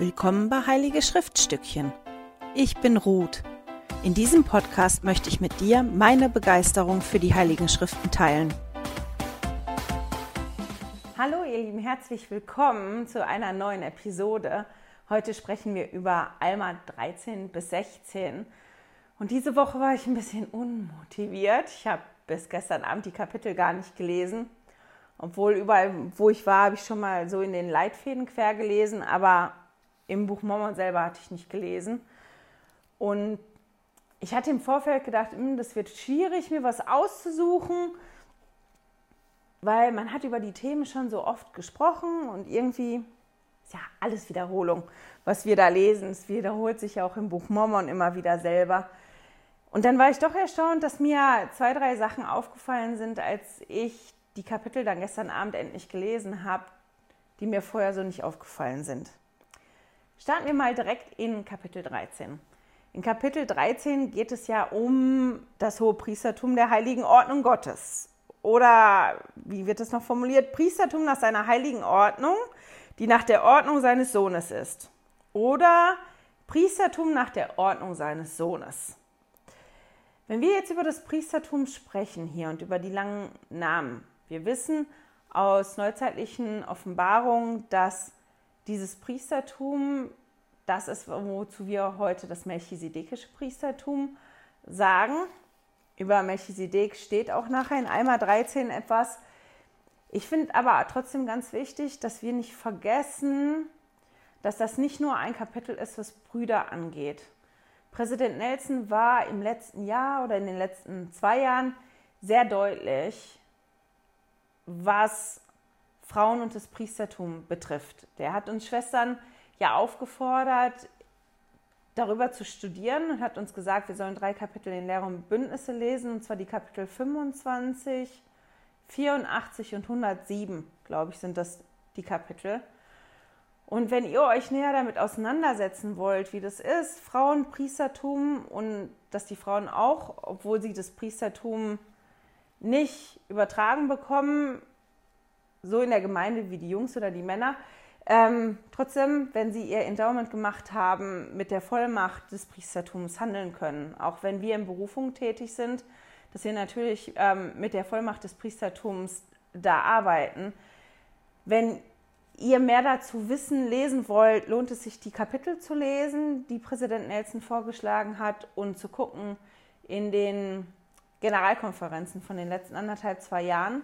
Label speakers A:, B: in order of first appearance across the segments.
A: Willkommen bei Heilige Schriftstückchen. Ich bin Ruth. In diesem Podcast möchte ich mit dir meine Begeisterung für die Heiligen Schriften teilen.
B: Hallo ihr Lieben, herzlich willkommen zu einer neuen Episode. Heute sprechen wir über Alma 13 bis 16. Und diese Woche war ich ein bisschen unmotiviert. Ich habe bis gestern Abend die Kapitel gar nicht gelesen. Obwohl überall, wo ich war, habe ich schon mal so in den Leitfäden quer gelesen, aber im Buch Mormon selber hatte ich nicht gelesen. Und ich hatte im Vorfeld gedacht, hm, das wird schwierig, mir was auszusuchen, weil man hat über die Themen schon so oft gesprochen und irgendwie ist ja alles Wiederholung, was wir da lesen. Es wiederholt sich ja auch im Buch Mormon immer wieder selber. Und dann war ich doch erstaunt, dass mir zwei, drei Sachen aufgefallen sind, als ich die Kapitel dann gestern Abend endlich gelesen habe, die mir vorher so nicht aufgefallen sind. Starten wir mal direkt in Kapitel 13. In Kapitel 13 geht es ja um das hohe Priestertum der heiligen Ordnung Gottes. Oder wie wird es noch formuliert? Priestertum nach seiner heiligen Ordnung, die nach der Ordnung seines Sohnes ist. Oder Priestertum nach der Ordnung seines Sohnes. Wenn wir jetzt über das Priestertum sprechen hier und über die langen Namen, wir wissen aus neuzeitlichen Offenbarungen, dass dieses Priestertum, das ist, wozu wir heute das melchisedekische Priestertum sagen. Über Melchisedek steht auch nachher in Alma 13 etwas. Ich finde aber trotzdem ganz wichtig, dass wir nicht vergessen, dass das nicht nur ein Kapitel ist, was Brüder angeht. Präsident Nelson war im letzten Jahr oder in den letzten zwei Jahren sehr deutlich, was Frauen und das Priestertum betrifft. Der hat uns Schwestern ja aufgefordert, darüber zu studieren und hat uns gesagt, wir sollen drei Kapitel in Lehre und Bündnisse lesen, und zwar die Kapitel 25, 84 und 107, glaube ich, sind das die Kapitel. Und wenn ihr euch näher damit auseinandersetzen wollt, wie das ist, Frauenpriestertum und dass die Frauen auch, obwohl sie das Priestertum nicht übertragen bekommen, so in der Gemeinde wie die Jungs oder die Männer. Ähm, trotzdem, wenn sie ihr Endowment gemacht haben, mit der Vollmacht des Priestertums handeln können. Auch wenn wir in Berufung tätig sind, dass wir natürlich ähm, mit der Vollmacht des Priestertums da arbeiten. Wenn ihr mehr dazu wissen, lesen wollt, lohnt es sich, die Kapitel zu lesen, die Präsident Nelson vorgeschlagen hat und zu gucken in den Generalkonferenzen von den letzten anderthalb, zwei Jahren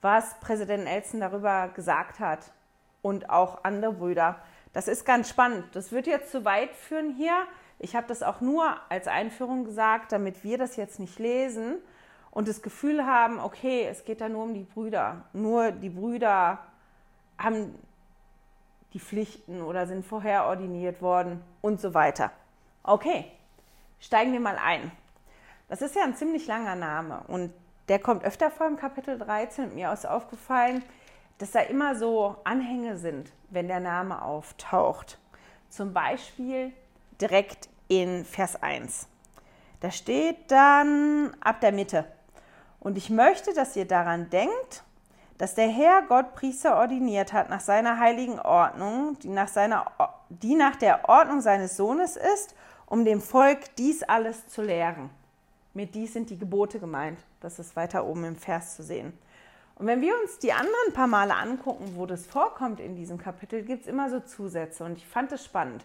B: was Präsident Nelson darüber gesagt hat und auch andere Brüder. Das ist ganz spannend. Das wird jetzt zu weit führen hier. Ich habe das auch nur als Einführung gesagt, damit wir das jetzt nicht lesen und das Gefühl haben, okay, es geht da nur um die Brüder. Nur die Brüder haben die Pflichten oder sind vorher ordiniert worden und so weiter. Okay, steigen wir mal ein. Das ist ja ein ziemlich langer Name und der kommt öfter vor im Kapitel 13. Mir ist aufgefallen, dass da immer so Anhänge sind, wenn der Name auftaucht. Zum Beispiel direkt in Vers 1. Da steht dann ab der Mitte. Und ich möchte, dass ihr daran denkt, dass der Herr Gott Priester ordiniert hat nach seiner heiligen Ordnung, die nach, seiner, die nach der Ordnung seines Sohnes ist, um dem Volk dies alles zu lehren. Mit dies sind die Gebote gemeint. Das ist weiter oben im Vers zu sehen. Und wenn wir uns die anderen paar Male angucken, wo das vorkommt in diesem Kapitel, gibt es immer so Zusätze. Und ich fand es spannend.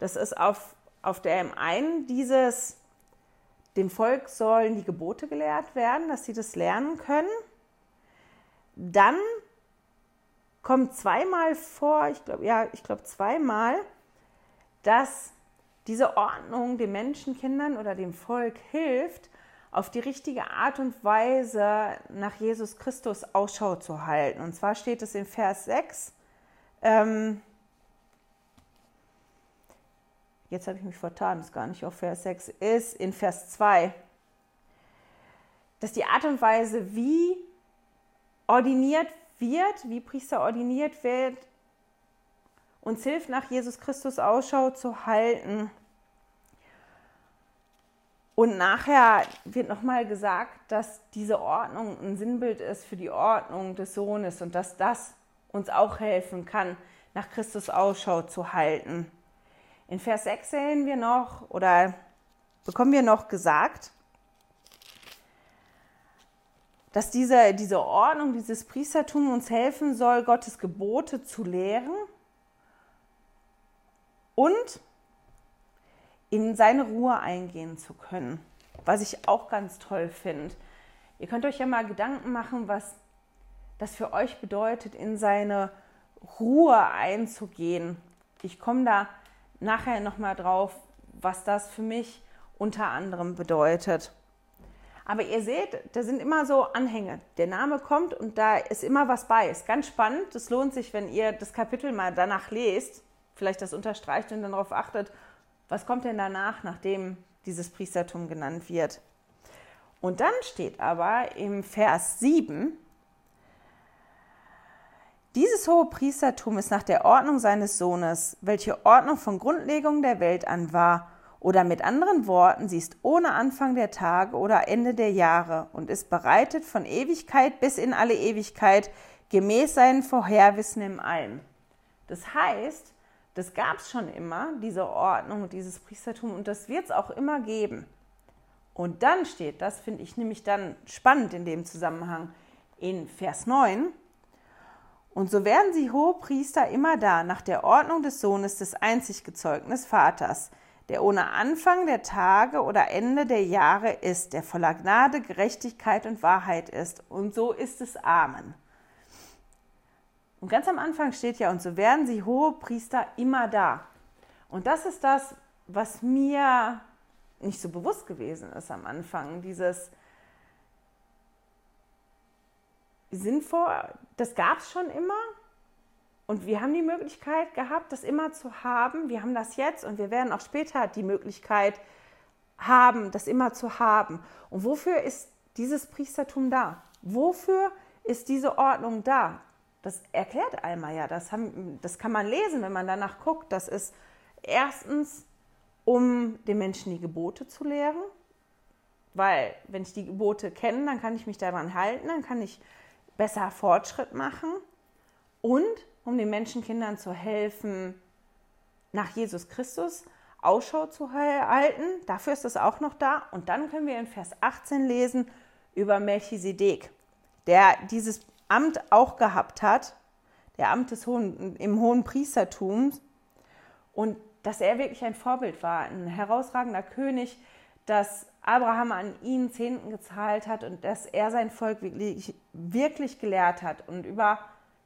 B: Das ist auf, auf der im einen dieses, dem Volk sollen die Gebote gelehrt werden, dass sie das lernen können. Dann kommt zweimal vor, ich glaube, ja, ich glaube zweimal, dass diese Ordnung den Menschenkindern oder dem Volk hilft, auf die richtige Art und Weise nach Jesus Christus Ausschau zu halten. Und zwar steht es in Vers 6. Ähm, jetzt habe ich mich vertan, ist gar nicht auf Vers 6, ist in Vers 2, dass die Art und Weise, wie ordiniert wird, wie Priester ordiniert wird, uns hilft, nach Jesus Christus Ausschau zu halten. Und nachher wird nochmal gesagt, dass diese Ordnung ein Sinnbild ist für die Ordnung des Sohnes und dass das uns auch helfen kann, nach Christus Ausschau zu halten. In Vers 6 sehen wir noch oder bekommen wir noch gesagt, dass diese, diese Ordnung, dieses Priestertum uns helfen soll, Gottes Gebote zu lehren und in seine Ruhe eingehen zu können. Was ich auch ganz toll finde. Ihr könnt euch ja mal Gedanken machen, was das für euch bedeutet, in seine Ruhe einzugehen. Ich komme da nachher nochmal drauf, was das für mich unter anderem bedeutet. Aber ihr seht, da sind immer so Anhänge. Der Name kommt und da ist immer was bei. Ist ganz spannend. Es lohnt sich, wenn ihr das Kapitel mal danach lest, vielleicht das unterstreicht und dann darauf achtet, was kommt denn danach, nachdem dieses Priestertum genannt wird. Und dann steht aber im Vers 7, dieses hohe Priestertum ist nach der Ordnung seines Sohnes, welche Ordnung von Grundlegung der Welt an war oder mit anderen Worten, sie ist ohne Anfang der Tage oder Ende der Jahre und ist bereitet von Ewigkeit bis in alle Ewigkeit, gemäß seinen Vorherwissen im Allen. Das heißt, das gab es schon immer, diese Ordnung und dieses Priestertum, und das wird es auch immer geben. Und dann steht, das finde ich nämlich dann spannend in dem Zusammenhang, in Vers 9, und so werden sie Hohepriester immer da, nach der Ordnung des Sohnes des einzig gezeugten Vaters, der ohne Anfang der Tage oder Ende der Jahre ist, der voller Gnade, Gerechtigkeit und Wahrheit ist. Und so ist es. Amen. Und ganz am Anfang steht ja, und so werden sie hohe Priester immer da. Und das ist das, was mir nicht so bewusst gewesen ist am Anfang, dieses sinnvoll, das gab es schon immer, und wir haben die Möglichkeit gehabt, das immer zu haben. Wir haben das jetzt und wir werden auch später die Möglichkeit haben, das immer zu haben. Und wofür ist dieses Priestertum da? Wofür ist diese Ordnung da? Das erklärt Alma ja. Das, haben, das kann man lesen, wenn man danach guckt. Das ist erstens, um den Menschen die Gebote zu lehren. Weil, wenn ich die Gebote kenne, dann kann ich mich daran halten, dann kann ich besser Fortschritt machen. Und um den Menschenkindern zu helfen, nach Jesus Christus Ausschau zu halten. Dafür ist es auch noch da. Und dann können wir in Vers 18 lesen über Melchisedek, der dieses Amt auch gehabt hat, der Amt des hohen, im hohen Priestertum. Und dass er wirklich ein Vorbild war, ein herausragender König, dass Abraham an ihn Zehnten gezahlt hat und dass er sein Volk wirklich, wirklich gelehrt hat und über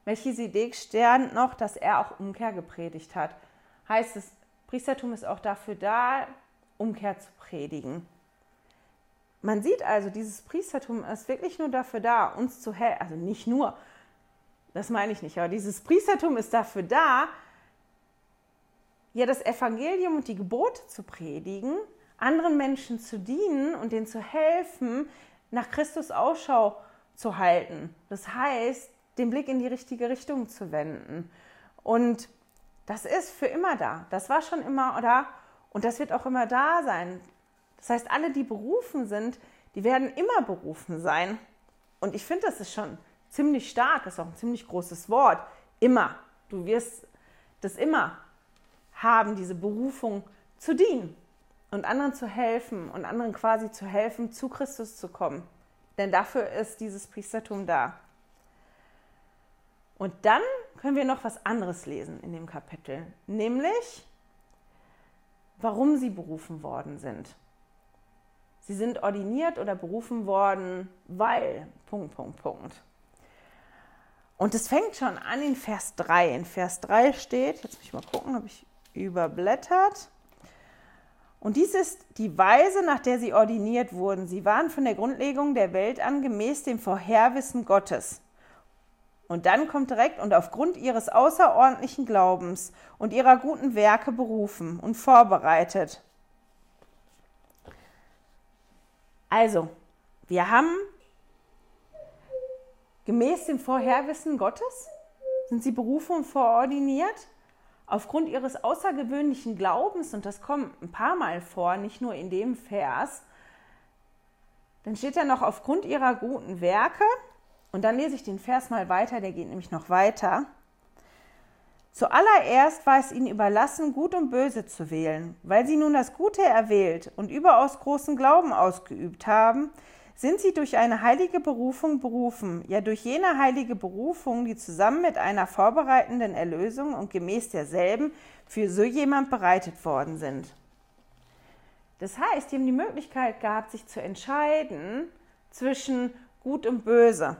B: Melchisedek stand noch, dass er auch Umkehr gepredigt hat. Heißt es, Priestertum ist auch dafür da, Umkehr zu predigen. Man sieht also, dieses Priestertum ist wirklich nur dafür da, uns zu helfen. Also nicht nur, das meine ich nicht, aber dieses Priestertum ist dafür da, ja, das Evangelium und die Gebote zu predigen, anderen Menschen zu dienen und denen zu helfen, nach Christus Ausschau zu halten. Das heißt, den Blick in die richtige Richtung zu wenden. Und das ist für immer da. Das war schon immer da und das wird auch immer da sein. Das heißt, alle, die berufen sind, die werden immer berufen sein. Und ich finde, das ist schon ziemlich stark, das ist auch ein ziemlich großes Wort. Immer. Du wirst das immer haben, diese Berufung zu dienen und anderen zu helfen und anderen quasi zu helfen, zu Christus zu kommen. Denn dafür ist dieses Priestertum da. Und dann können wir noch was anderes lesen in dem Kapitel, nämlich warum sie berufen worden sind. Sie sind ordiniert oder berufen worden, weil. Punkt, Punkt, Punkt. Und es fängt schon an in Vers 3. In Vers 3 steht, jetzt muss ich mal gucken, habe ich überblättert. Und dies ist die Weise, nach der sie ordiniert wurden. Sie waren von der Grundlegung der Welt an gemäß dem Vorherwissen Gottes und dann kommt direkt und aufgrund ihres außerordentlichen Glaubens und ihrer guten Werke berufen und vorbereitet. Also, wir haben gemäß dem Vorherwissen Gottes, sind sie berufen und vorordiniert, aufgrund ihres außergewöhnlichen Glaubens, und das kommt ein paar Mal vor, nicht nur in dem Vers, dann steht da noch aufgrund ihrer guten Werke. Und dann lese ich den Vers mal weiter, der geht nämlich noch weiter.
A: Zuallererst war es ihnen überlassen, Gut und Böse zu wählen. Weil sie nun das Gute erwählt und überaus großen Glauben ausgeübt haben, sind sie durch eine heilige Berufung berufen, ja durch jene heilige Berufung, die zusammen mit einer vorbereitenden Erlösung und gemäß derselben für so jemand bereitet worden sind. Das heißt, die haben die Möglichkeit gehabt, sich zu entscheiden zwischen Gut und Böse.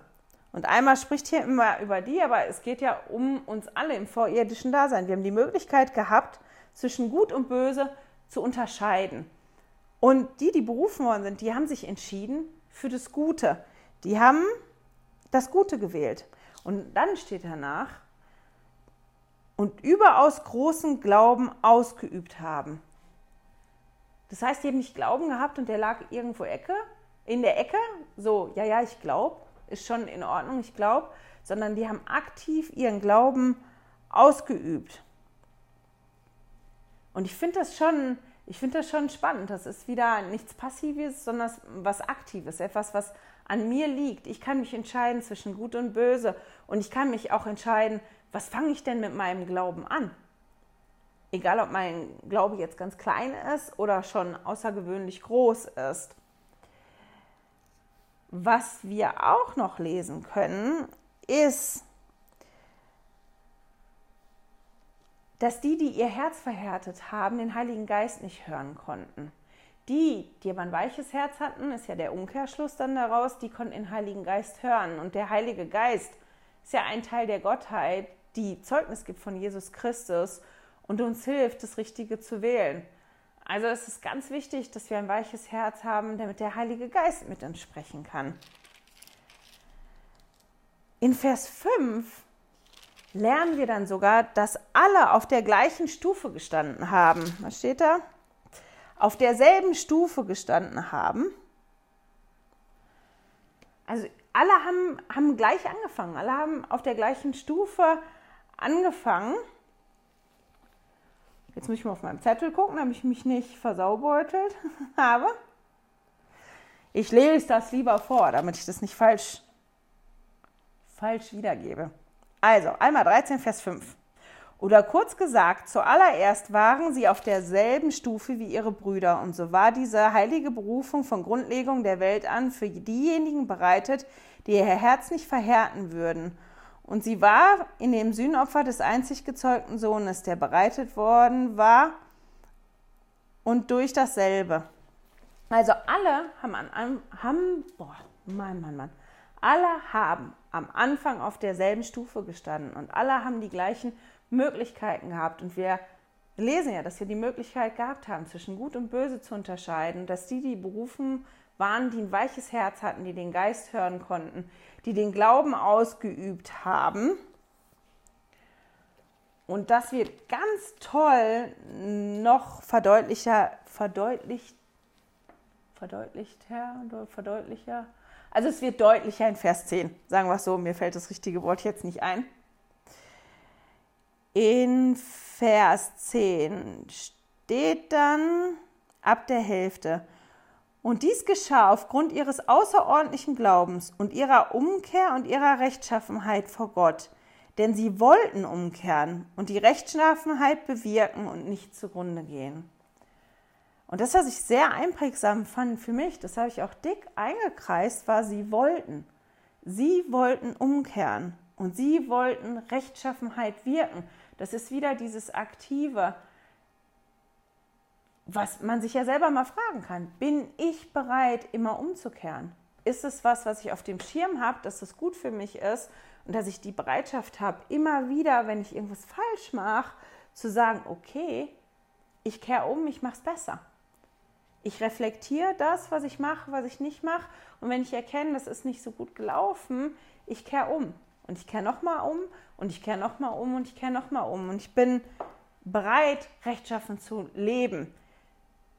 A: Und einmal spricht hier immer über die, aber es geht ja um uns alle im vorirdischen Dasein. Wir haben die Möglichkeit gehabt, zwischen Gut und Böse zu unterscheiden. Und die, die berufen worden sind, die haben sich entschieden für das Gute. Die haben das Gute gewählt. Und dann steht danach, und überaus großen Glauben ausgeübt haben. Das heißt, die haben nicht Glauben gehabt und der lag irgendwo Ecke, in der Ecke, so, ja, ja, ich glaube, ist schon in Ordnung, ich glaube, sondern die haben aktiv ihren Glauben ausgeübt. Und ich finde das schon, das schon spannend. Das ist wieder nichts Passives, sondern was Aktives, etwas, was an mir liegt. Ich kann mich entscheiden zwischen Gut und Böse und ich kann mich auch entscheiden, was fange ich denn mit meinem Glauben an? Egal, ob mein Glaube jetzt ganz klein ist oder schon außergewöhnlich groß ist. Was wir auch noch lesen können, ist, dass die, die ihr Herz verhärtet haben, den Heiligen Geist nicht hören konnten. Die, die aber ein weiches Herz hatten, ist ja der Umkehrschluss dann daraus, die konnten den Heiligen Geist hören. Und der Heilige Geist ist ja ein Teil der Gottheit, die Zeugnis gibt von Jesus Christus und uns hilft, das Richtige zu wählen. Also es ist ganz wichtig, dass wir ein weiches Herz haben, damit der Heilige Geist mit uns sprechen kann. In Vers 5 lernen wir dann sogar, dass alle auf der gleichen Stufe gestanden haben. Was steht da? Auf derselben Stufe gestanden haben. Also alle haben, haben gleich angefangen, alle haben auf der gleichen Stufe angefangen. Jetzt muss ich mal auf meinem Zettel gucken, damit ich mich nicht versaubeutelt habe. Ich lese das lieber vor, damit ich das nicht falsch, falsch wiedergebe. Also, einmal 13, Vers 5. Oder kurz gesagt, zuallererst waren sie auf derselben Stufe wie ihre Brüder, und so war diese heilige Berufung von Grundlegung der Welt an für diejenigen bereitet, die ihr Herz nicht verhärten würden und sie war in dem Sühnopfer des einzig gezeugten Sohnes, der bereitet worden war, und durch dasselbe. Also alle haben an einem, haben, boah, Mann, Mann, Mann, alle haben am Anfang auf derselben Stufe gestanden und alle haben die gleichen Möglichkeiten gehabt. Und wir lesen ja, dass wir die Möglichkeit gehabt haben, zwischen Gut und Böse zu unterscheiden, dass die, die berufen waren, die ein weiches Herz hatten, die den Geist hören konnten, die den Glauben ausgeübt haben. Und das wird ganz toll noch verdeutlicher, verdeutlicht, verdeutlichter, verdeutlicher. Also es wird deutlicher in Vers 10, sagen wir es so, mir fällt das richtige Wort jetzt nicht ein. In Vers 10 steht dann ab der Hälfte, und dies geschah aufgrund ihres außerordentlichen Glaubens und ihrer Umkehr und ihrer Rechtschaffenheit vor Gott. Denn sie wollten umkehren und die Rechtschaffenheit bewirken und nicht zugrunde gehen. Und das, was ich sehr einprägsam fand für mich, das habe ich auch dick eingekreist, war, sie wollten. Sie wollten umkehren und sie wollten Rechtschaffenheit wirken. Das ist wieder dieses Aktive was man sich ja selber mal fragen kann, bin ich bereit, immer umzukehren? Ist es was, was ich auf dem Schirm habe, dass das gut für mich ist und dass ich die Bereitschaft habe, immer wieder, wenn ich irgendwas falsch mache, zu sagen, okay, ich kehre um, ich mache es besser. Ich reflektiere das, was ich mache, was ich nicht mache. Und wenn ich erkenne, das ist nicht so gut gelaufen, ich kehre um. Und ich kehre nochmal um und ich kehre nochmal um und ich kehre nochmal um. Und ich bin bereit, rechtschaffen zu leben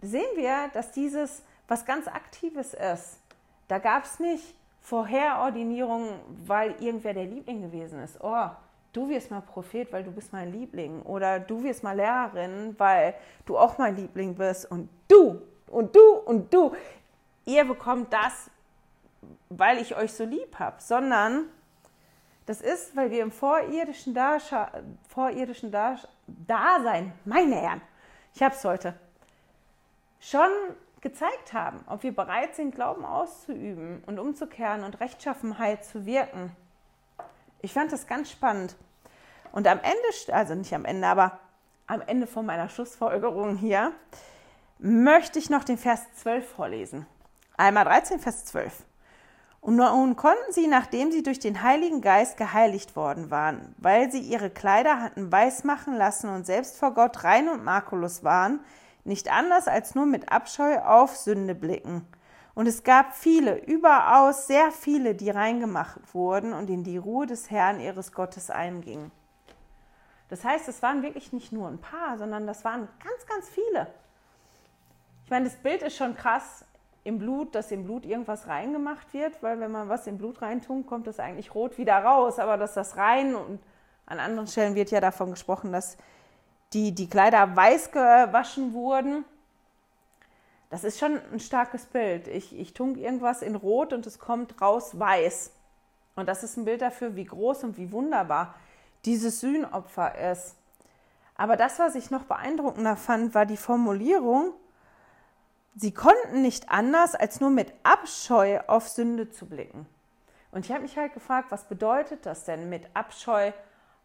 A: sehen wir, dass dieses was ganz Aktives ist. Da gab es nicht Vorherordinierung, weil irgendwer der Liebling gewesen ist. Oh, du wirst mal Prophet, weil du bist mein Liebling. Oder du wirst mal Lehrerin, weil du auch mein Liebling bist. Und du und du und du. Ihr bekommt das, weil ich euch so lieb habe. Sondern Das ist, weil wir im vorirdischen, Dascha vorirdischen Dasein, meine Herren, ich habe es heute, schon gezeigt haben, ob wir bereit sind, Glauben auszuüben und umzukehren und Rechtschaffenheit zu wirken. Ich fand das ganz spannend. Und am Ende, also nicht am Ende, aber am Ende von meiner Schlussfolgerung hier, möchte ich noch den Vers 12 vorlesen. Einmal 13, Vers 12. Und nun konnten sie, nachdem sie durch den Heiligen Geist geheiligt worden waren, weil sie ihre Kleider hatten weiß machen lassen und selbst vor Gott rein und makullos waren, nicht anders als nur mit Abscheu auf Sünde blicken. Und es gab viele, überaus sehr viele, die reingemacht wurden und in die Ruhe des Herrn ihres Gottes eingingen. Das heißt, es waren wirklich nicht nur ein paar, sondern das waren ganz, ganz viele. Ich meine, das Bild ist schon krass im Blut, dass im Blut irgendwas reingemacht wird, weil wenn man was im Blut reintun, kommt das eigentlich rot wieder raus, aber dass das rein und an anderen Stellen wird ja davon gesprochen, dass die, die Kleider weiß gewaschen wurden. Das ist schon ein starkes Bild. Ich, ich tunk irgendwas in Rot und es kommt raus weiß. Und das ist ein Bild dafür, wie groß und wie wunderbar dieses Sühnopfer ist. Aber das, was ich noch beeindruckender fand, war die Formulierung, sie konnten nicht anders, als nur mit Abscheu auf Sünde zu blicken. Und ich habe mich halt gefragt, was bedeutet das denn, mit Abscheu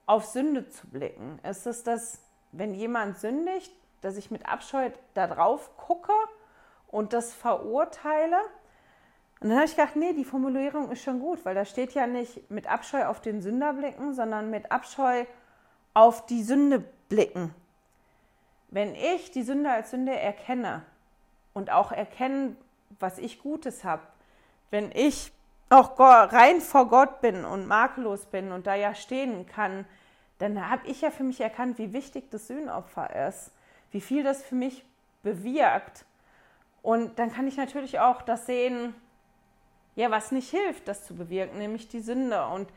A: auf Sünde zu blicken? Ist es das wenn jemand sündigt, dass ich mit Abscheu da drauf gucke und das verurteile. Und dann habe ich gedacht, nee, die Formulierung ist schon gut, weil da steht ja nicht mit Abscheu auf den Sünder blicken, sondern mit Abscheu auf die Sünde blicken. Wenn ich die Sünde als Sünde erkenne und auch erkenne, was ich Gutes habe, wenn ich auch rein vor Gott bin und makellos bin und da ja stehen kann, dann habe ich ja für mich erkannt, wie wichtig das Sühnopfer ist, wie viel das für mich bewirkt. Und dann kann ich natürlich auch das sehen, ja, was nicht hilft, das zu bewirken, nämlich die Sünde. Und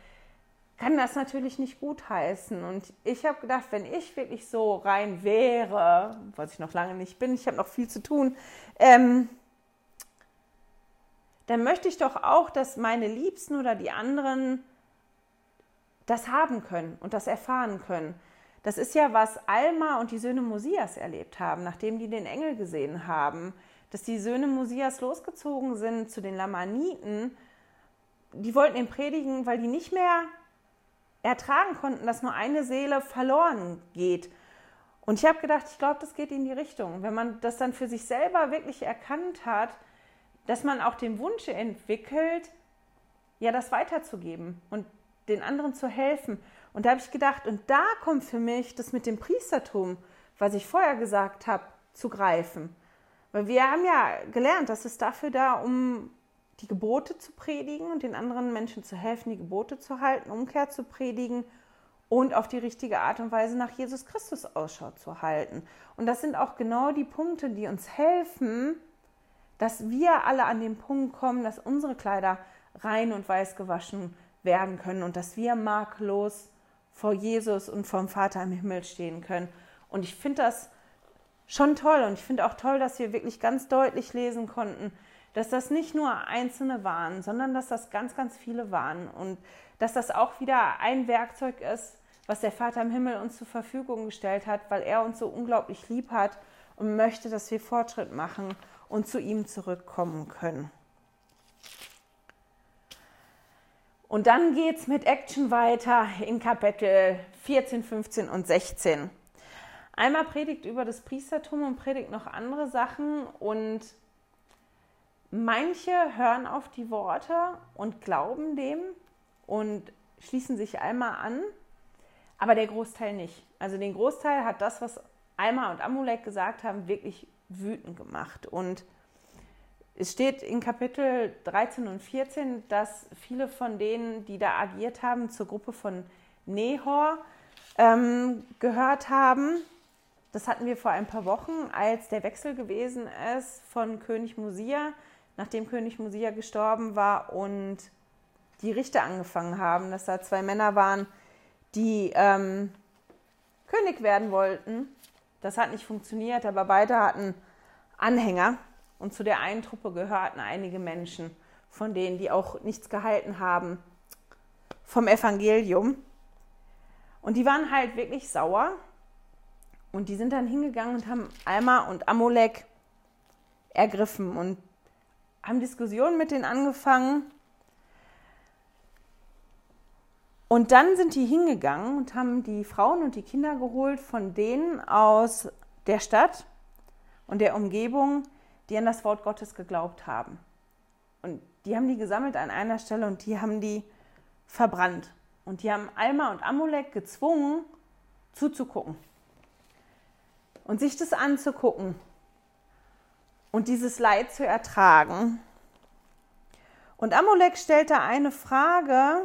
A: kann das natürlich nicht gutheißen. Und ich habe gedacht, wenn ich wirklich so rein wäre, was ich noch lange nicht bin, ich habe noch viel zu tun, ähm, dann möchte ich doch auch, dass meine Liebsten oder die anderen das haben können und das erfahren können. Das ist ja, was Alma und die Söhne Mosias erlebt haben, nachdem die den Engel gesehen haben, dass die Söhne Mosias losgezogen sind zu den Lamaniten. Die wollten ihn predigen, weil die nicht mehr ertragen konnten, dass nur eine Seele verloren geht. Und ich habe gedacht, ich glaube, das geht in die Richtung. Wenn man das dann für sich selber wirklich erkannt hat, dass man auch den Wunsch entwickelt, ja, das weiterzugeben und den anderen zu helfen. Und da habe ich gedacht, und da kommt für mich das mit dem Priestertum, was ich vorher gesagt habe, zu greifen. Weil wir haben ja gelernt, dass es dafür da, um die Gebote zu predigen und den anderen Menschen zu helfen, die Gebote zu halten, Umkehr zu predigen und auf die richtige Art und Weise nach Jesus Christus Ausschau zu halten. Und das sind auch genau die Punkte, die uns helfen, dass wir alle an den Punkt kommen, dass unsere Kleider rein und weiß gewaschen sind werden können und dass wir makellos vor Jesus und vom Vater im Himmel stehen können. Und ich finde das schon toll und ich finde auch toll, dass wir wirklich ganz deutlich lesen konnten, dass das nicht nur Einzelne waren, sondern dass das ganz, ganz viele waren und dass das auch wieder ein Werkzeug ist, was der Vater im Himmel uns zur Verfügung gestellt hat, weil er uns so unglaublich lieb hat und möchte, dass wir Fortschritt machen und zu ihm zurückkommen können. Und dann geht es mit Action weiter in Kapitel 14, 15 und 16. Einmal predigt über das Priestertum und predigt noch andere Sachen und manche hören auf die Worte und glauben dem und schließen sich einmal an, aber der Großteil nicht. Also den Großteil hat das, was Alma und Amulek gesagt haben, wirklich wütend gemacht und es steht in Kapitel 13 und 14, dass viele von denen, die da agiert haben, zur Gruppe von Nehor ähm, gehört haben. Das hatten wir vor ein paar Wochen, als der Wechsel gewesen ist von König Musia, nachdem König Musia gestorben war und die Richter angefangen haben, dass da zwei Männer waren, die ähm, König werden wollten. Das hat nicht funktioniert, aber beide hatten Anhänger. Und zu der einen Truppe gehörten einige Menschen, von denen, die auch nichts gehalten haben vom Evangelium. Und die waren halt wirklich sauer. Und die sind dann hingegangen und haben Alma und Amolek ergriffen und haben Diskussionen mit denen angefangen. Und dann sind die hingegangen und haben die Frauen und die Kinder geholt von denen aus der Stadt und der Umgebung, die an das Wort Gottes geglaubt haben. Und die haben die gesammelt an einer Stelle und die haben die verbrannt. Und die haben Alma und Amulek gezwungen, zuzugucken und sich das anzugucken und dieses Leid zu ertragen. Und Amulek stellte eine Frage,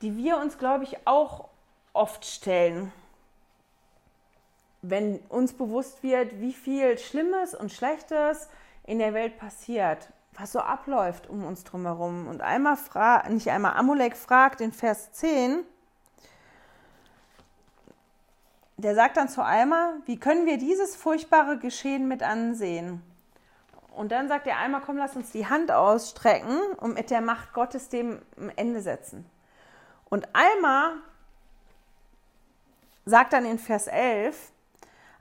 A: die wir uns, glaube ich, auch oft stellen, wenn uns bewusst wird, wie viel Schlimmes und Schlechtes in der Welt passiert, was so abläuft um uns drumherum. Und einmal nicht einmal Amulek fragt in Vers 10, der sagt dann zu Alma, wie können wir dieses furchtbare Geschehen mit ansehen? Und dann sagt der Alma, komm, lass uns die Hand ausstrecken und mit der Macht Gottes dem Ende setzen. Und Alma sagt dann in Vers 11,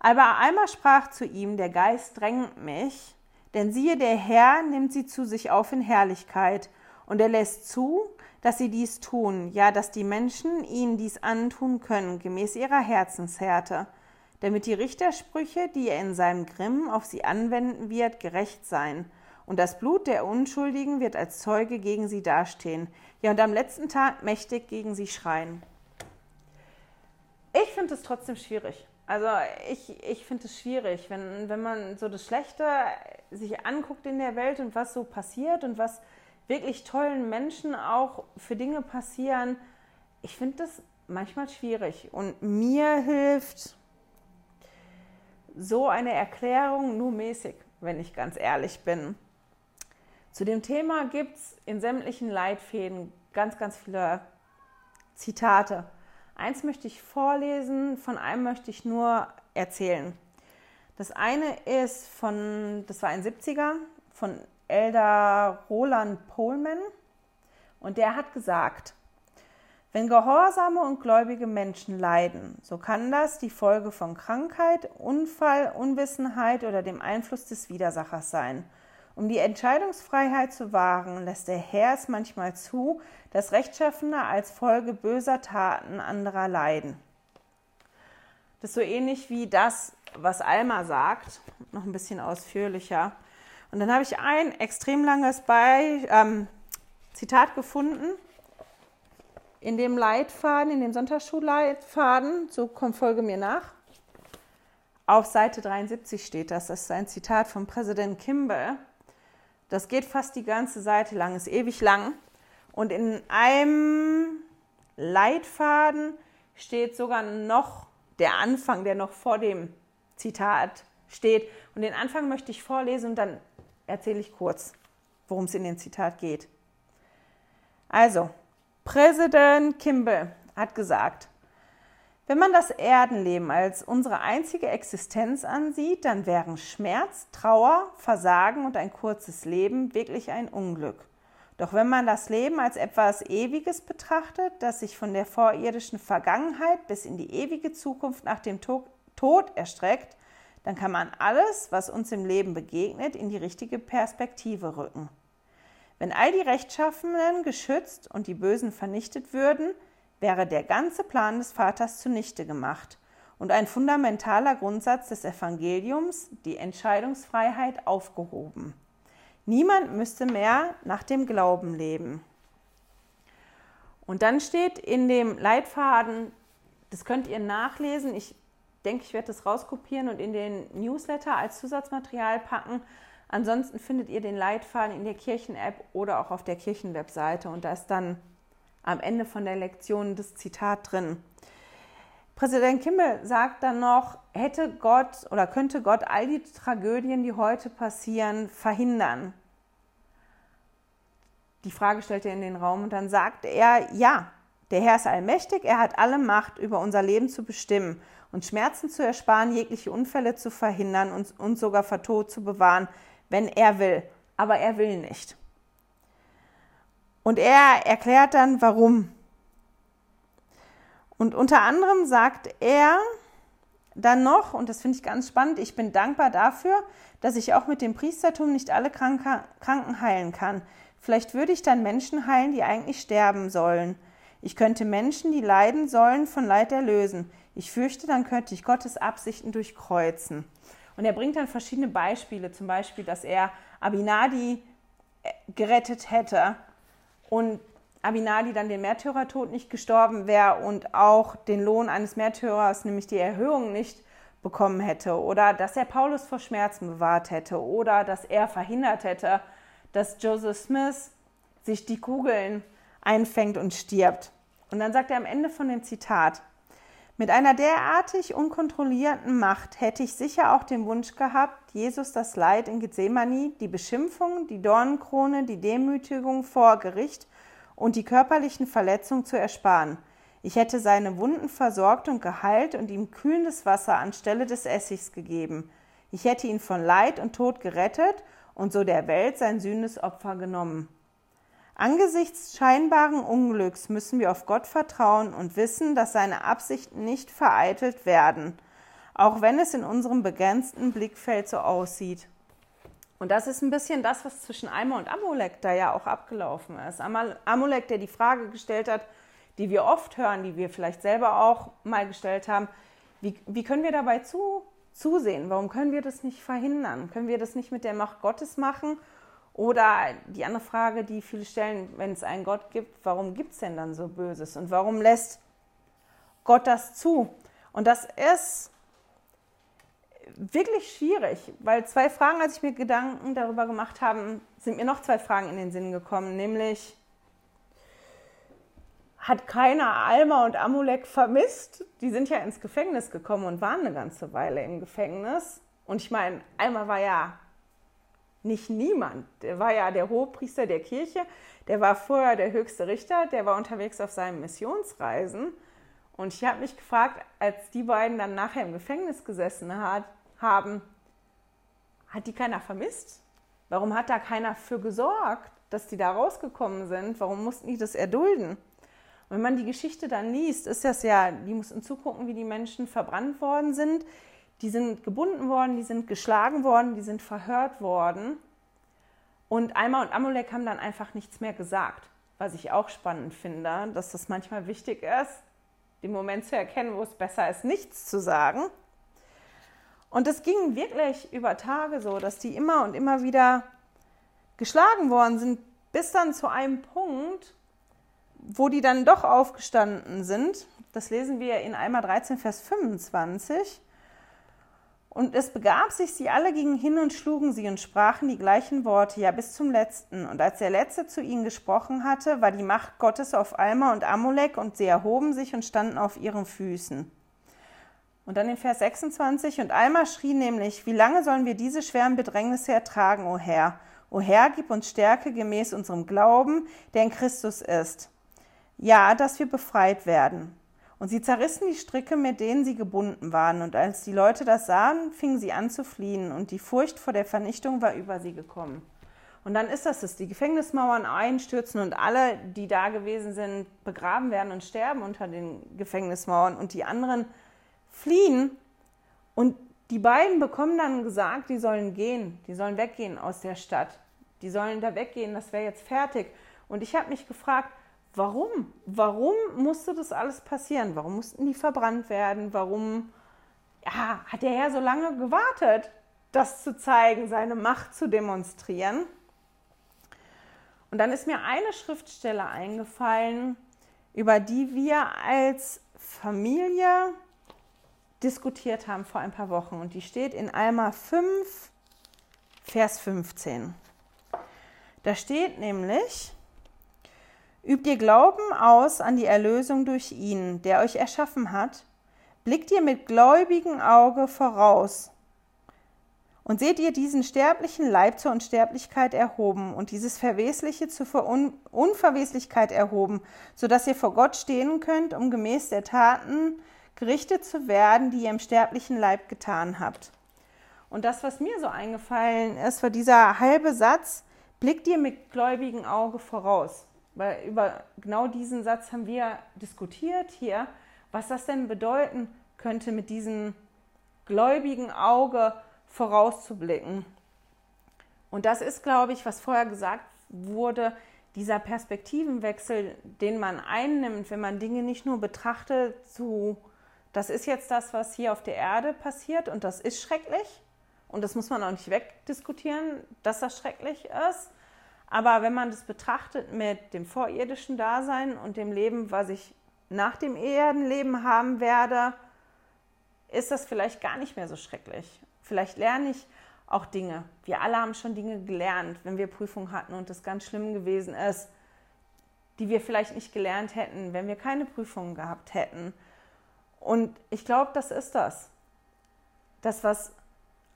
A: aber Alma sprach zu ihm, der Geist drängt mich, denn siehe, der Herr nimmt sie zu sich auf in Herrlichkeit, und er lässt zu, dass sie dies tun, ja, dass die Menschen ihnen dies antun können, gemäß ihrer Herzenshärte, damit die Richtersprüche, die er in seinem Grimm auf sie anwenden wird, gerecht seien. Und das Blut der Unschuldigen wird als Zeuge gegen sie dastehen, ja, und am letzten Tag mächtig gegen sie schreien. Ich finde es trotzdem schwierig. Also ich, ich finde es schwierig, wenn, wenn man so das Schlechte sich anguckt in der Welt und was so passiert und was wirklich tollen Menschen auch für Dinge passieren. Ich finde das manchmal schwierig und mir hilft so eine Erklärung nur mäßig, wenn ich ganz ehrlich bin. Zu dem Thema gibt es in sämtlichen Leitfäden ganz, ganz viele Zitate. Eins möchte ich vorlesen, von einem möchte ich nur erzählen. Das eine ist von, das war ein 70er, von Elder Roland Pohlmann und der hat gesagt, wenn gehorsame und gläubige Menschen leiden, so kann das die Folge von Krankheit, Unfall, Unwissenheit oder dem Einfluss des Widersachers sein. Um die Entscheidungsfreiheit zu wahren, lässt der Herr es manchmal zu, dass Rechtschaffene als Folge böser Taten anderer leiden. Das ist so ähnlich wie das, was Alma sagt, noch ein bisschen ausführlicher. Und dann habe ich ein extrem langes Bei, ähm, Zitat gefunden in dem Leitfaden, in dem Sonntagsschulleitfaden, so kommt Folge mir nach. Auf Seite 73 steht das, das ist ein Zitat von Präsident Kimball. Das geht fast die ganze Seite lang, ist ewig lang. Und in einem Leitfaden steht sogar noch der Anfang, der noch vor dem Zitat steht. Und den Anfang möchte ich vorlesen und dann erzähle ich kurz, worum es in dem Zitat geht. Also, Präsident Kimball hat gesagt, wenn man das Erdenleben als unsere einzige Existenz ansieht, dann wären Schmerz, Trauer, Versagen und ein kurzes Leben wirklich ein Unglück. Doch wenn man das Leben als etwas Ewiges betrachtet, das sich von der vorirdischen Vergangenheit bis in die ewige Zukunft nach dem Tod erstreckt, dann kann man alles, was uns im Leben begegnet, in die richtige Perspektive rücken. Wenn all die Rechtschaffenen geschützt und die Bösen vernichtet würden, wäre der ganze Plan des Vaters zunichte gemacht und ein fundamentaler Grundsatz des Evangeliums, die Entscheidungsfreiheit, aufgehoben. Niemand müsste mehr nach dem Glauben leben. Und dann steht in dem Leitfaden, das könnt ihr nachlesen, ich denke, ich werde das rauskopieren und in den Newsletter als Zusatzmaterial packen. Ansonsten findet ihr den Leitfaden in der Kirchen-App oder auch auf der Kirchenwebseite und da ist dann am Ende von der Lektion das Zitat drin. Präsident Kimmel sagt dann noch, hätte Gott oder könnte Gott all die Tragödien, die heute passieren, verhindern? Die Frage stellt er in den Raum und dann sagt er, ja, der Herr ist allmächtig, er hat alle Macht, über unser Leben zu bestimmen und Schmerzen zu ersparen, jegliche Unfälle zu verhindern und uns sogar vor Tod zu bewahren, wenn er will. Aber er will nicht. Und er erklärt dann, warum. Und unter anderem sagt er dann noch, und das finde ich ganz spannend, ich bin dankbar dafür, dass ich auch mit dem Priestertum nicht alle Kranken heilen kann. Vielleicht würde ich dann Menschen heilen, die eigentlich sterben sollen. Ich könnte Menschen, die leiden sollen, von Leid erlösen. Ich fürchte, dann könnte ich Gottes Absichten durchkreuzen. Und er bringt dann verschiedene Beispiele, zum Beispiel, dass er Abinadi äh, gerettet hätte und Abinadi dann den Märtyrertod nicht gestorben wäre und auch den Lohn eines Märtyrers, nämlich die Erhöhung, nicht bekommen hätte. Oder dass er Paulus vor Schmerzen bewahrt hätte. Oder dass er verhindert hätte, dass Joseph Smith sich die Kugeln einfängt und stirbt. Und dann sagt er am Ende von dem Zitat, mit einer derartig unkontrollierten Macht hätte ich sicher auch den Wunsch gehabt, Jesus das Leid in Gethsemane, die Beschimpfung, die Dornenkrone, die Demütigung vor Gericht und die körperlichen Verletzungen zu ersparen. Ich hätte seine Wunden versorgt und geheilt und ihm kühlendes Wasser anstelle des Essigs gegeben. Ich hätte ihn von Leid und Tod gerettet und so der Welt sein Sühnesopfer genommen. Angesichts scheinbaren Unglücks müssen wir auf Gott vertrauen und wissen, dass seine Absichten nicht vereitelt werden, auch wenn es in unserem begrenzten Blickfeld so aussieht. Und das ist ein bisschen das, was zwischen Eimer und Amulek da ja auch abgelaufen ist. Amulek, der die Frage gestellt hat, die wir oft hören, die wir vielleicht selber auch mal gestellt haben, wie, wie können wir dabei zu, zusehen? Warum können wir das nicht verhindern? Können wir das nicht mit der Macht Gottes machen? Oder die andere Frage, die viele stellen, wenn es einen Gott gibt, warum gibt es denn dann so Böses? Und warum lässt Gott das zu? Und das ist wirklich schwierig, weil zwei Fragen, als ich mir Gedanken darüber gemacht habe, sind mir noch zwei Fragen in den Sinn gekommen, nämlich hat keiner Alma und Amulek vermisst? Die sind ja ins Gefängnis gekommen und waren eine ganze Weile im Gefängnis. Und ich meine, Alma war ja nicht niemand. Der war ja der Hohepriester der Kirche, der war vorher der höchste Richter, der war unterwegs auf seinen Missionsreisen. Und ich habe mich gefragt, als die beiden dann nachher im Gefängnis gesessen hat, haben, hat die keiner vermisst? Warum hat da keiner für gesorgt, dass die da rausgekommen sind? Warum mussten die das erdulden? Und wenn man die Geschichte dann liest, ist das ja, die mussten zugucken, wie die Menschen verbrannt worden sind. Die sind gebunden worden, die sind geschlagen worden, die sind verhört worden. Und Alma und Amulek haben dann einfach nichts mehr gesagt. Was ich auch spannend finde, dass das manchmal wichtig ist, den Moment zu erkennen, wo es besser ist, nichts zu sagen. Und es ging wirklich über Tage so, dass die immer und immer wieder geschlagen worden sind, bis dann zu einem Punkt, wo die dann doch aufgestanden sind. Das lesen wir in Eimer 13, Vers 25. Und es begab sich, sie alle gingen hin und schlugen sie und sprachen die gleichen Worte, ja bis zum letzten. Und als der letzte zu ihnen gesprochen hatte, war die Macht Gottes auf Alma und Amulek und sie erhoben sich und standen auf ihren Füßen. Und dann in Vers 26, und Alma schrie nämlich, wie lange sollen wir diese schweren Bedrängnisse ertragen, o Herr? O Herr, gib uns Stärke gemäß unserem Glauben, der in Christus ist. Ja, dass wir befreit werden. Und sie zerrissen die Stricke, mit denen sie gebunden waren. Und als die Leute das sahen, fingen sie an zu fliehen. Und die Furcht vor der Vernichtung war über sie gekommen. Und dann ist das es, die Gefängnismauern einstürzen und alle, die da gewesen sind, begraben werden und sterben unter den Gefängnismauern. Und die anderen fliehen und die beiden bekommen dann gesagt, die sollen gehen, die sollen weggehen aus der Stadt, die sollen da weggehen, das wäre jetzt fertig. Und ich habe mich gefragt, warum? Warum musste das alles passieren? Warum mussten die verbrannt werden? Warum ja, hat der Herr so lange gewartet, das zu zeigen, seine Macht zu demonstrieren? Und dann ist mir eine Schriftstelle eingefallen, über die wir als Familie diskutiert haben vor ein paar Wochen. Und die steht in Alma 5, Vers 15. Da steht nämlich, übt ihr Glauben aus an die Erlösung durch ihn, der euch erschaffen hat, blickt ihr mit gläubigem Auge voraus und seht ihr diesen sterblichen Leib zur Unsterblichkeit erhoben und dieses Verwesliche zur Unverweslichkeit erhoben, so dass ihr vor Gott stehen könnt, um gemäß der Taten gerichtet zu werden, die ihr im sterblichen Leib getan habt. Und das, was mir so eingefallen ist, war dieser halbe Satz, blickt ihr mit gläubigem Auge voraus.
B: Weil über genau diesen Satz haben wir diskutiert hier, was das denn bedeuten könnte, mit diesem gläubigen Auge vorauszublicken. Und das ist, glaube ich, was vorher gesagt wurde, dieser Perspektivenwechsel, den man einnimmt, wenn man Dinge nicht nur betrachtet, zu, das ist jetzt das, was hier auf der Erde passiert und das ist schrecklich und das muss man auch nicht wegdiskutieren, dass das schrecklich ist. Aber wenn man das betrachtet mit dem vorirdischen Dasein und dem Leben, was ich nach dem Erdenleben haben werde, ist das vielleicht gar nicht mehr so schrecklich. Vielleicht lerne ich auch Dinge. Wir alle haben schon Dinge gelernt, wenn wir Prüfungen hatten und das ganz schlimm gewesen ist, die wir vielleicht nicht gelernt hätten, wenn wir keine Prüfungen gehabt hätten. Und ich glaube, das ist das. Das, was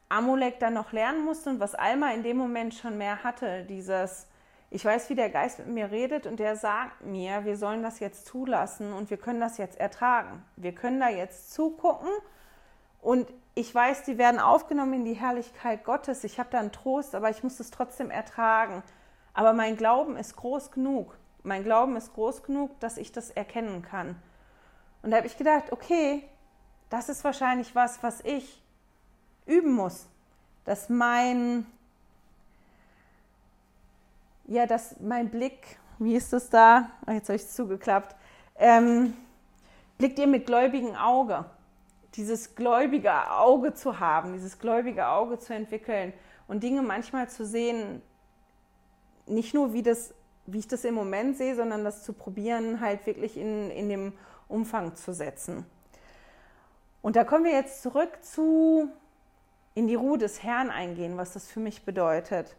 B: Amulek dann noch lernen musste und was Alma in dem Moment schon mehr hatte, dieses, ich weiß, wie der Geist mit mir redet und der sagt mir, wir sollen das jetzt zulassen und wir können das jetzt ertragen. Wir können da jetzt zugucken und ich weiß, die werden aufgenommen in die Herrlichkeit Gottes. Ich habe da einen Trost, aber ich muss es trotzdem ertragen. Aber mein Glauben ist groß genug. Mein Glauben ist groß genug, dass ich das erkennen kann. Und da habe ich gedacht, okay, das ist wahrscheinlich was, was ich üben muss, dass mein, ja, dass mein Blick, wie ist das da? Oh, jetzt habe ich es zugeklappt. Ähm, blickt ihr mit gläubigem Auge. Dieses gläubige Auge zu haben, dieses gläubige Auge zu entwickeln und Dinge manchmal zu sehen, nicht nur wie, das, wie ich das im Moment sehe, sondern das zu probieren, halt wirklich in, in dem Umfang zu setzen. Und da kommen wir jetzt zurück zu in die Ruhe des Herrn eingehen, was das für mich bedeutet.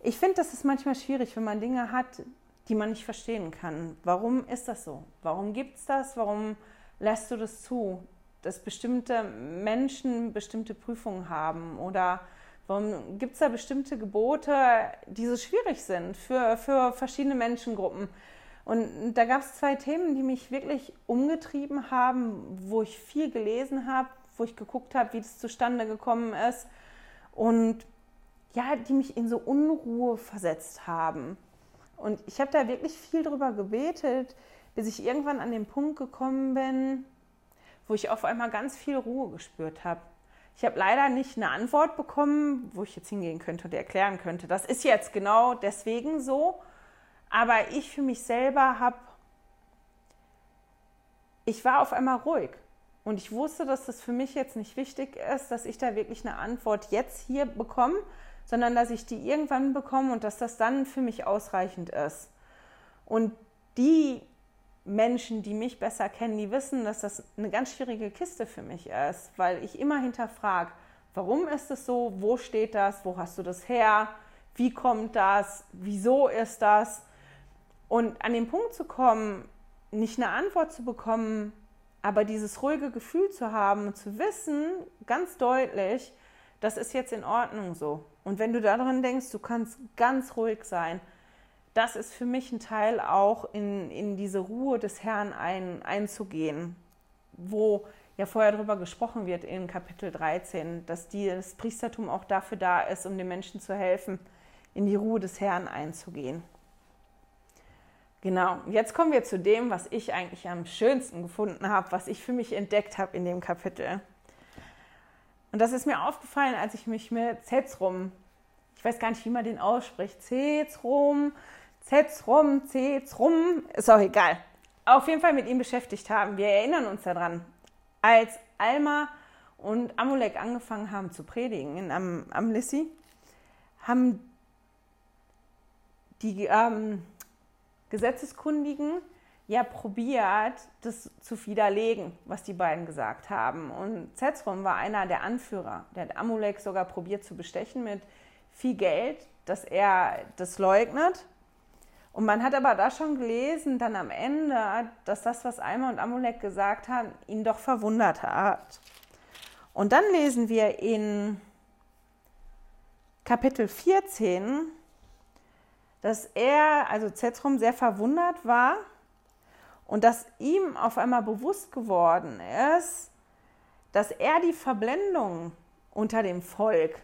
B: Ich finde, das ist manchmal schwierig, wenn man Dinge hat, die man nicht verstehen kann. Warum ist das so? Warum gibt es das? Warum lässt du das zu, dass bestimmte Menschen bestimmte Prüfungen haben? Oder warum gibt es da bestimmte Gebote, die so schwierig sind für, für verschiedene Menschengruppen? Und da gab es zwei Themen, die mich wirklich umgetrieben haben, wo ich viel gelesen habe, wo ich geguckt habe, wie das zustande gekommen ist und ja, die mich in so Unruhe versetzt haben. Und ich habe da wirklich viel drüber gebetet, bis ich irgendwann an den Punkt gekommen bin, wo ich auf einmal ganz viel Ruhe gespürt habe. Ich habe leider nicht eine Antwort bekommen, wo ich jetzt hingehen könnte und erklären könnte, das ist jetzt genau deswegen so. Aber ich für mich selber habe, ich war auf einmal ruhig. Und ich wusste, dass das für mich jetzt nicht wichtig ist, dass ich da wirklich eine Antwort jetzt hier bekomme, sondern dass ich die irgendwann bekomme und dass das dann für mich ausreichend ist. Und die Menschen, die mich besser kennen, die wissen, dass das eine ganz schwierige Kiste für mich ist, weil ich immer hinterfrage, warum ist es so, wo steht das, wo hast du das her, wie kommt das, wieso ist das. Und an den Punkt zu kommen, nicht eine Antwort zu bekommen, aber dieses ruhige Gefühl zu haben und zu wissen, ganz deutlich, das ist jetzt in Ordnung so. Und wenn du daran denkst, du kannst ganz ruhig sein, das ist für mich ein Teil auch in, in diese Ruhe des Herrn ein, einzugehen, wo ja vorher darüber gesprochen wird in Kapitel 13, dass die, das Priestertum auch dafür da ist, um den Menschen zu helfen, in die Ruhe des Herrn einzugehen. Genau, jetzt kommen wir zu dem, was ich eigentlich am schönsten gefunden habe, was ich für mich entdeckt habe in dem Kapitel. Und das ist mir aufgefallen, als ich mich mit Zetzrum, ich weiß gar nicht, wie man den ausspricht, Zetzrum, Zetzrum, Zetzrum, ist auch egal, auf jeden Fall mit ihm beschäftigt haben. Wir erinnern uns daran, als Alma und Amulek angefangen haben zu predigen in Am Amlissi, haben die ähm, Gesetzeskundigen ja probiert, das zu widerlegen, was die beiden gesagt haben. Und Zetzrum war einer der Anführer. Der hat Amulek sogar probiert zu bestechen mit viel Geld, dass er das leugnet. Und man hat aber da schon gelesen, dann am Ende, dass das, was Alma und Amulek gesagt haben, ihn doch verwundert hat. Und dann lesen wir in Kapitel 14, dass er, also Zetrum, sehr verwundert war und dass ihm auf einmal bewusst geworden ist, dass er die Verblendung unter dem Volk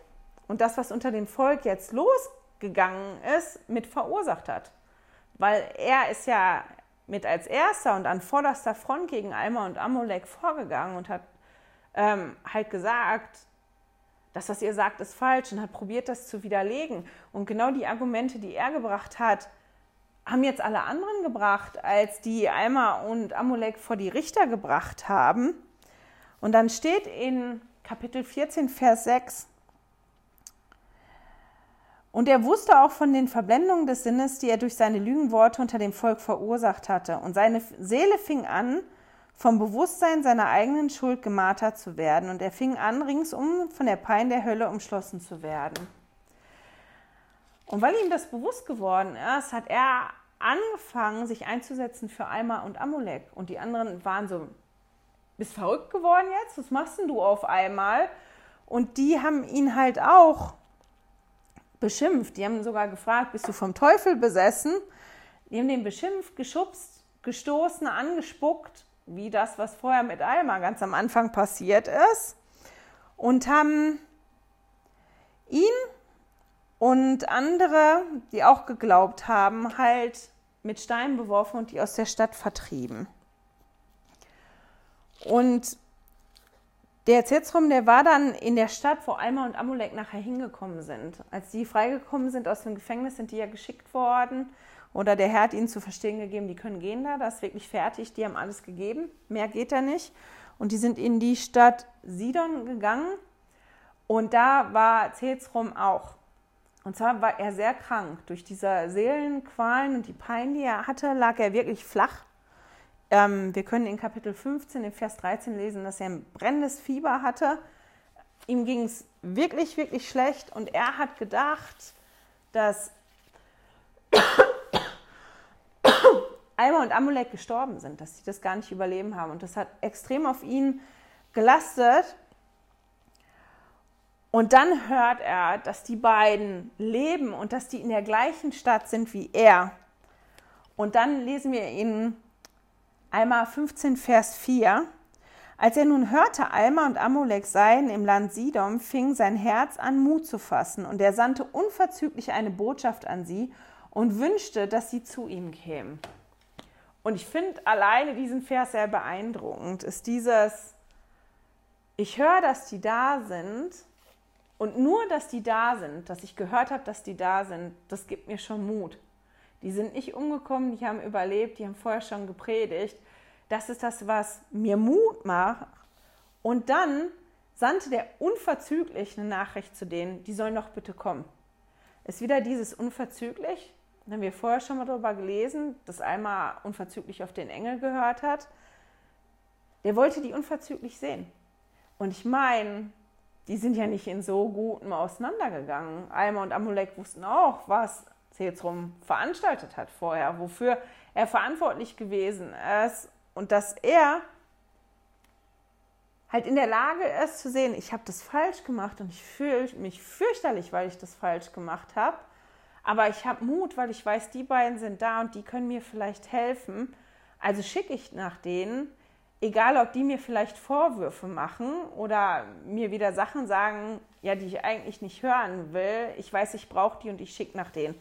B: und das, was unter dem Volk jetzt losgegangen ist, mit verursacht hat. weil er ist ja mit als erster und an vorderster Front gegen Alma und Amolek vorgegangen und hat ähm, halt gesagt, das, was ihr sagt, ist falsch und hat probiert, das zu widerlegen. Und genau die Argumente, die er gebracht hat, haben jetzt alle anderen gebracht, als die Alma und Amolek vor die Richter gebracht haben. Und dann steht in Kapitel 14, Vers 6, und er wusste auch von den Verblendungen des Sinnes, die er durch seine Lügenworte unter dem Volk verursacht hatte. Und seine Seele fing an, vom Bewusstsein seiner eigenen Schuld gemartert zu werden. Und er fing an, ringsum von der Pein der Hölle umschlossen zu werden. Und weil ihm das bewusst geworden ist, hat er angefangen, sich einzusetzen für Alma und Amulek. Und die anderen waren so, bist verrückt geworden jetzt? Was machst denn du auf einmal? Und die haben ihn halt auch beschimpft. Die haben sogar gefragt, bist du vom Teufel besessen? Die haben den beschimpft, geschubst, gestoßen, angespuckt, wie das, was vorher mit Alma ganz am Anfang passiert ist. Und haben ihn und andere, die auch geglaubt haben, halt mit Steinen beworfen und die aus der Stadt vertrieben. Und der Zezrum, der war dann in der Stadt, wo Alma und Amulek nachher hingekommen sind. Als die freigekommen sind aus dem Gefängnis, sind die ja geschickt worden. Oder der Herr hat ihnen zu verstehen gegeben, die können gehen da, das ist wirklich fertig, die haben alles gegeben, mehr geht da nicht. Und die sind in die Stadt Sidon gegangen und da war Zezrum auch. Und zwar war er sehr krank. Durch diese Seelenqualen und die Pein, die er hatte, lag er wirklich flach ähm, wir können in Kapitel 15, in Vers 13 lesen, dass er ein brennendes Fieber hatte. Ihm ging es wirklich, wirklich schlecht und er hat gedacht, dass Alma und Amulek gestorben sind, dass sie das gar nicht überleben haben. Und das hat extrem auf ihn gelastet. Und dann hört er, dass die beiden leben und dass die in der gleichen Stadt sind wie er. Und dann lesen wir in Alma 15, Vers 4. Als er nun hörte, Alma und Amulek seien im Land Sidom, fing sein Herz an, Mut zu fassen, und er sandte unverzüglich eine Botschaft an sie und wünschte, dass sie zu ihm kämen. Und ich finde alleine diesen Vers sehr beeindruckend, ist dieses, ich höre, dass die da sind, und nur, dass die da sind, dass ich gehört habe, dass die da sind, das gibt mir schon Mut. Die sind nicht umgekommen, die haben überlebt, die haben vorher schon gepredigt. Das ist das, was mir Mut macht. Und dann sandte der unverzüglich eine Nachricht zu denen, die sollen doch bitte kommen. Ist wieder dieses unverzüglich, da haben wir vorher schon mal darüber gelesen, dass Alma unverzüglich auf den Engel gehört hat. Der wollte die unverzüglich sehen. Und ich meine, die sind ja nicht in so gutem auseinandergegangen. Alma und Amulek wussten auch, was Cezrum veranstaltet hat vorher, wofür er verantwortlich gewesen ist und dass er halt in der Lage ist zu sehen, ich habe das falsch gemacht und ich fühle mich fürchterlich, weil ich das falsch gemacht habe. Aber ich habe Mut, weil ich weiß, die beiden sind da und die können mir vielleicht helfen. Also schicke ich nach denen, egal ob die mir vielleicht Vorwürfe machen oder mir wieder Sachen sagen, ja, die ich eigentlich nicht hören will. Ich weiß, ich brauche die und ich schicke nach denen.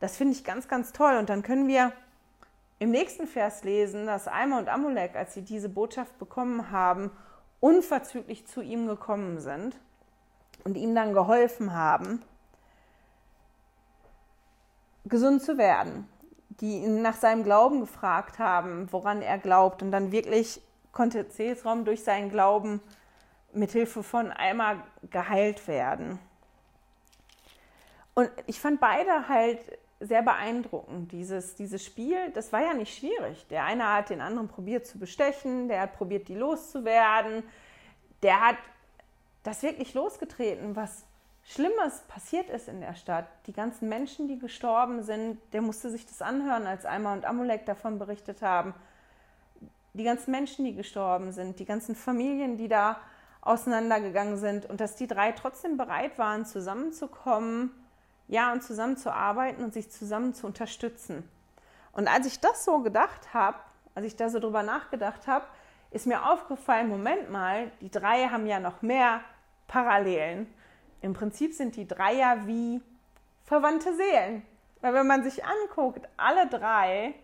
B: Das finde ich ganz, ganz toll. Und dann können wir im nächsten Vers lesen, dass Alma und Amulek, als sie diese Botschaft bekommen haben, unverzüglich zu ihm gekommen sind und ihm dann geholfen haben, gesund zu werden, die ihn nach seinem Glauben gefragt haben, woran er glaubt. Und dann wirklich konnte Cesrom durch seinen Glauben mithilfe von Alma geheilt werden. Und ich fand beide halt sehr beeindruckend. Dieses, dieses Spiel, das war ja nicht schwierig. Der eine hat den anderen probiert zu bestechen, der hat probiert, die loszuwerden. Der hat das wirklich losgetreten, was Schlimmes passiert ist in der Stadt. Die ganzen Menschen, die gestorben sind, der musste sich das anhören, als Alma und Amulek davon berichtet haben. Die ganzen Menschen, die gestorben sind, die ganzen Familien, die da auseinandergegangen sind und dass die drei trotzdem bereit waren, zusammenzukommen ja, und zusammenzuarbeiten und sich zusammen zu unterstützen. Und als ich das so gedacht habe, als ich da so drüber nachgedacht habe, ist mir aufgefallen, Moment mal, die drei haben ja noch mehr Parallelen. Im Prinzip sind die drei ja wie verwandte Seelen.
A: Weil wenn man sich anguckt, alle drei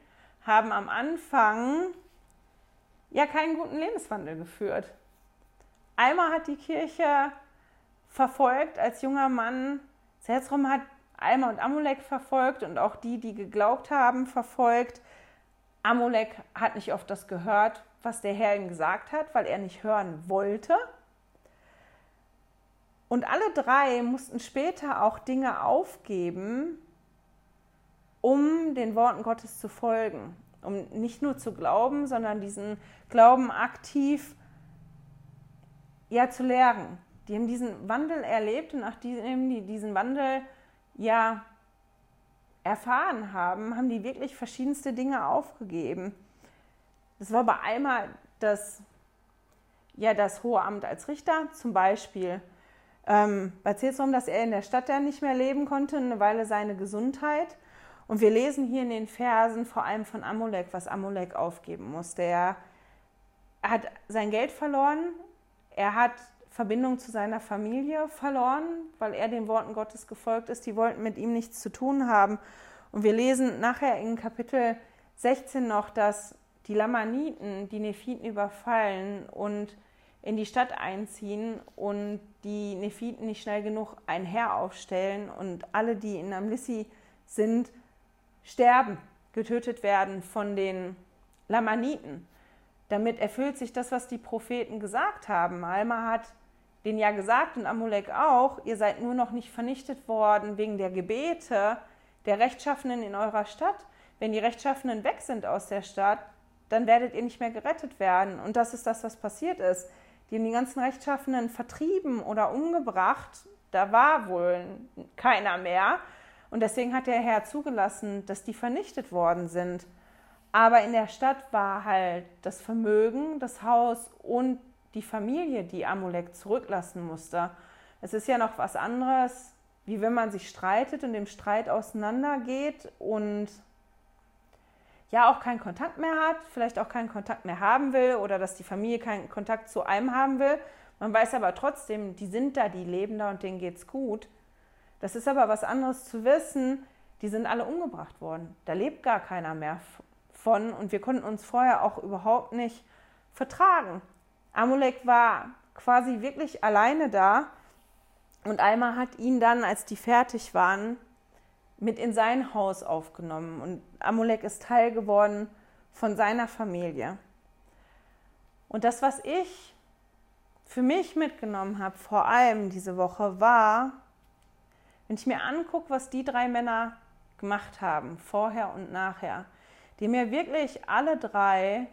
A: haben am Anfang ja keinen guten Lebenswandel geführt. Einmal hat die Kirche verfolgt als junger Mann, Zerzrom hat Alma und Amulek verfolgt und auch die, die geglaubt haben, verfolgt. Amulek hat nicht oft das gehört, was der Herr ihm gesagt hat, weil er nicht hören wollte. Und alle drei mussten später auch Dinge aufgeben, um den Worten Gottes zu folgen, um nicht nur zu glauben, sondern diesen Glauben aktiv ja zu lehren. Die haben diesen Wandel erlebt und nachdem die diesen Wandel ja erfahren haben, haben die wirklich verschiedenste Dinge aufgegeben. Das war bei einmal das, ja, das hohe Amt als Richter zum Beispiel. Ähm, erzählt es darum, dass er in der Stadt ja nicht mehr leben konnte, eine Weile seine Gesundheit. Und wir lesen hier in den Versen vor allem von Amulek, was Amulek aufgeben musste. Er hat sein Geld verloren, er hat Verbindung zu seiner Familie verloren, weil er den Worten Gottes gefolgt ist. Die wollten mit ihm nichts zu tun haben. Und wir lesen nachher in Kapitel 16 noch, dass die Lamaniten die Nephiten überfallen und in die Stadt einziehen und die Nephiten nicht schnell genug ein Heer aufstellen und alle, die in Amlissi sind, sterben, getötet werden von den Lamaniten. Damit erfüllt sich das, was die Propheten gesagt haben. Alma hat den ja gesagt und Amulek auch, ihr seid nur noch nicht vernichtet worden wegen der Gebete der Rechtschaffenen in eurer Stadt. Wenn die Rechtschaffenen weg sind aus der Stadt, dann werdet ihr nicht mehr gerettet werden. Und das ist das, was passiert ist. Die haben die ganzen Rechtschaffenen vertrieben oder umgebracht. Da war wohl keiner mehr. Und deswegen hat der Herr zugelassen, dass die vernichtet worden sind. Aber in der Stadt war halt das Vermögen, das Haus und die Familie, die Amulek zurücklassen musste. Es ist ja noch was anderes, wie wenn man sich streitet und im Streit auseinandergeht und ja auch keinen Kontakt mehr hat, vielleicht auch keinen Kontakt mehr haben will oder dass die Familie keinen Kontakt zu einem haben will. Man weiß aber trotzdem, die sind da, die leben da und denen geht's gut. Das ist aber was anderes zu wissen, die sind alle umgebracht worden. Da lebt gar keiner mehr von und wir konnten uns vorher auch überhaupt nicht vertragen. Amulek war quasi wirklich alleine da und Alma hat ihn dann, als die fertig waren, mit in sein Haus aufgenommen und Amulek ist Teil geworden von seiner Familie. Und das, was ich für mich mitgenommen habe, vor allem diese Woche, war, wenn ich mir angucke, was die drei Männer gemacht haben, vorher und nachher, die mir wirklich alle drei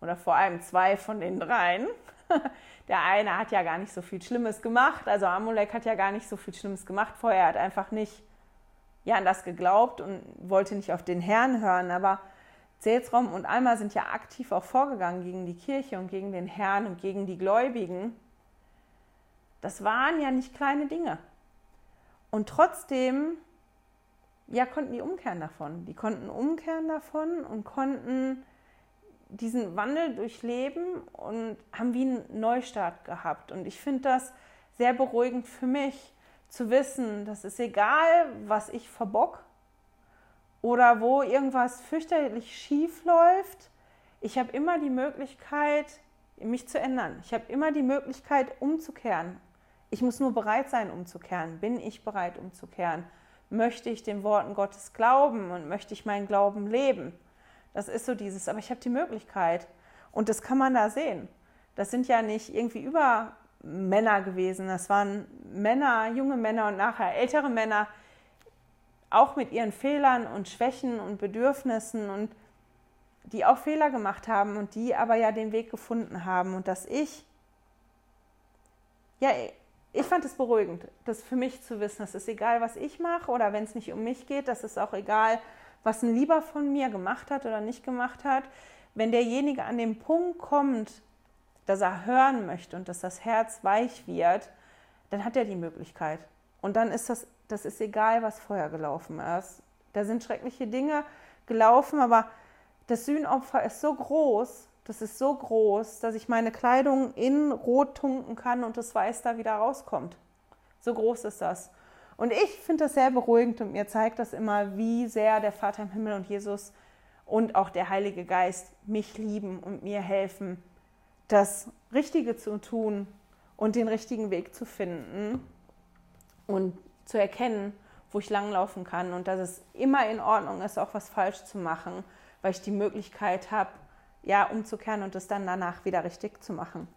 A: oder vor allem zwei von den dreien, der eine hat ja gar nicht so viel Schlimmes gemacht, also Amulek hat ja gar nicht so viel Schlimmes gemacht vorher, er hat einfach nicht ja, an das geglaubt und wollte nicht auf den Herrn hören, aber Zelsraum und Alma sind ja aktiv auch vorgegangen gegen die Kirche und gegen den Herrn und gegen die Gläubigen. Das waren ja nicht kleine Dinge. Und trotzdem, ja, konnten die umkehren davon. Die konnten umkehren davon und konnten diesen Wandel durchleben und haben wie einen Neustart gehabt. Und ich finde das sehr beruhigend für mich, zu wissen, dass es egal, was ich verbock oder wo irgendwas fürchterlich schief läuft, ich habe immer die Möglichkeit, mich zu ändern. Ich habe immer die Möglichkeit, umzukehren. Ich muss nur bereit sein, umzukehren. Bin ich bereit, umzukehren? Möchte ich den Worten Gottes glauben und möchte ich meinen Glauben leben? Das ist so dieses, aber ich habe die Möglichkeit. Und das kann man da sehen. Das sind ja nicht irgendwie über Männer gewesen. Das waren Männer, junge Männer und nachher ältere Männer, auch mit ihren Fehlern und Schwächen und Bedürfnissen und die auch Fehler gemacht haben und die aber ja den Weg gefunden haben und dass ich, ja, ich fand es beruhigend, das für mich zu wissen, es ist egal, was ich mache oder wenn es nicht um mich geht, das ist auch egal, was ein Lieber von mir gemacht hat oder nicht gemacht hat. Wenn derjenige an den Punkt kommt, dass er hören möchte und dass das Herz weich wird, dann hat er die Möglichkeit. Und dann ist das, das ist egal, was vorher gelaufen ist. Da sind schreckliche Dinge gelaufen, aber das Sühnopfer ist so groß, das ist so groß, dass ich meine Kleidung in Rot tunken kann und das Weiß da wieder rauskommt. So groß ist das. Und ich finde das sehr beruhigend und mir zeigt das immer, wie sehr der Vater im Himmel und Jesus und auch der Heilige Geist mich lieben und mir helfen, das Richtige zu tun und den richtigen Weg zu finden und zu erkennen, wo ich langlaufen kann und dass es immer in Ordnung ist, auch was falsch zu machen, weil ich die Möglichkeit habe, ja, umzukehren und es dann danach wieder richtig zu machen.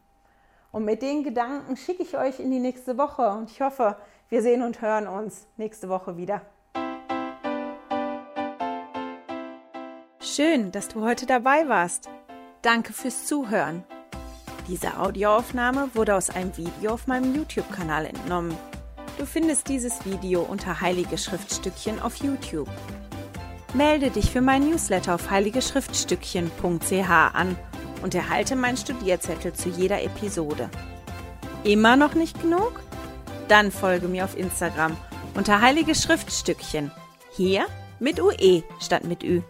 A: Und mit den Gedanken schicke ich euch in die nächste Woche und ich hoffe, wir sehen und hören uns nächste Woche wieder.
B: Schön, dass du heute dabei warst. Danke fürs Zuhören. Diese Audioaufnahme wurde aus einem Video auf meinem YouTube-Kanal entnommen. Du findest dieses Video unter Heilige Schriftstückchen auf YouTube. Melde dich für mein Newsletter auf heiligeschriftstückchen.ch an und erhalte meinen Studierzettel zu jeder Episode. Immer noch nicht genug? Dann folge mir auf Instagram unter Heilige Schriftstückchen. Hier mit UE statt mit Ü.